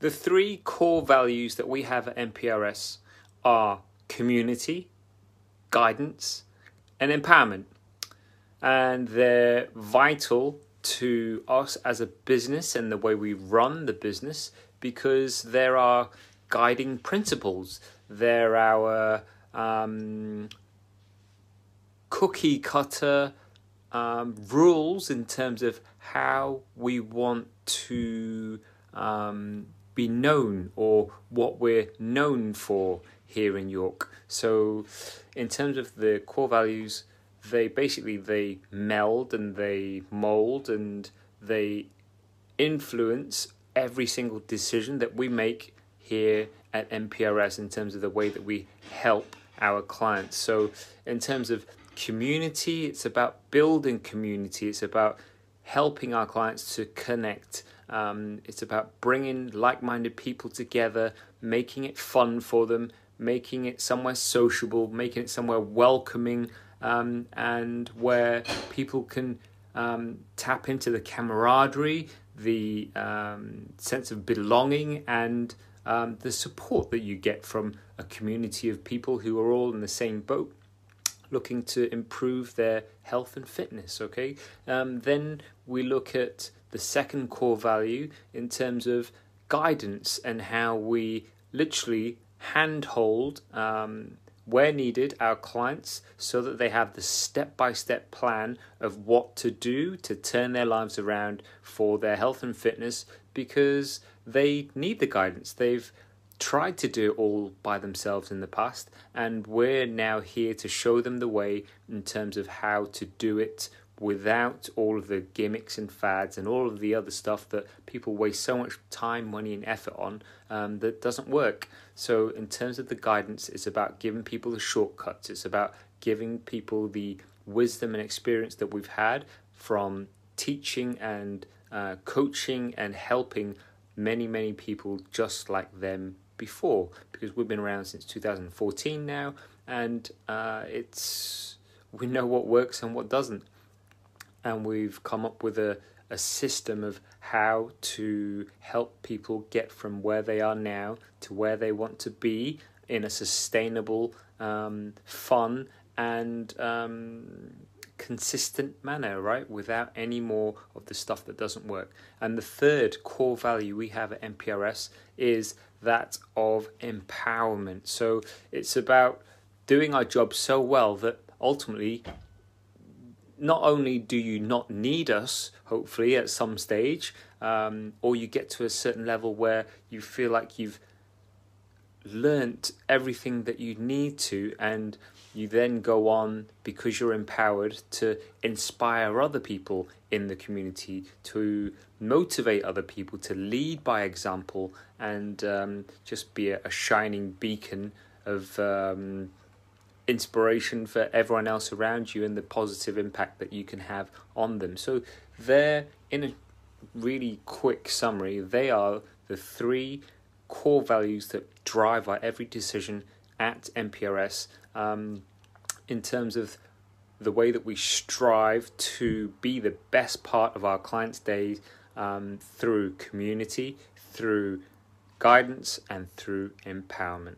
the three core values that we have at MPRS are community, guidance, and empowerment. And they're vital to us as a business and the way we run the business because there are guiding principles. They're our um, cookie cutter um, rules in terms of how we want to um, be known or what we're known for here in York. So, in terms of the core values, they basically they meld and they mold and they influence every single decision that we make here at MPRS in terms of the way that we help our clients. So, in terms of community, it's about building community, it's about helping our clients to connect. Um, it's about bringing like minded people together, making it fun for them, making it somewhere sociable, making it somewhere welcoming, um, and where people can um, tap into the camaraderie, the um, sense of belonging, and um, the support that you get from a community of people who are all in the same boat looking to improve their health and fitness. Okay, um, then we look at the second core value in terms of guidance and how we literally handhold um, where needed our clients so that they have the step by step plan of what to do to turn their lives around for their health and fitness because they need the guidance. They've tried to do it all by themselves in the past, and we're now here to show them the way in terms of how to do it without all of the gimmicks and fads and all of the other stuff that people waste so much time, money, and effort on um, that doesn't work. So, in terms of the guidance, it's about giving people the shortcuts, it's about giving people the wisdom and experience that we've had from teaching and uh, coaching and helping many, many people just like them before because we've been around since 2014 now and uh, it's we know what works and what doesn't and we've come up with a, a system of how to help people get from where they are now to where they want to be in a sustainable um, fun and um, consistent manner, right? Without any more of the stuff that doesn't work. And the third core value we have at MPRS is that of empowerment. So it's about doing our job so well that ultimately not only do you not need us, hopefully, at some stage, um, or you get to a certain level where you feel like you've learnt everything that you need to, and you then go on because you're empowered to inspire other people in the community, to motivate other people, to lead by example, and um, just be a, a, shining beacon of. Um, inspiration for everyone else around you and the positive impact that you can have on them. So, there, in a really quick summary, they are the three core values that drive our every decision at MPRS um, in terms of the way that we strive to be the best part of our clients' days um, through community, through guidance, and through empowerment.